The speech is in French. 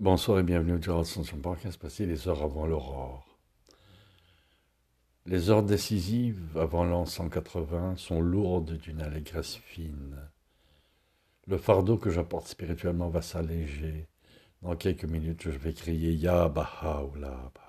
Bonsoir et bienvenue au Gerald Ascension Podcast, passer les heures avant l'aurore. Les heures décisives avant l'an 180 sont lourdes d'une allégresse fine. Le fardeau que j'apporte spirituellement va s'alléger. Dans quelques minutes, je vais crier Ya Baha'u'llah. Merci.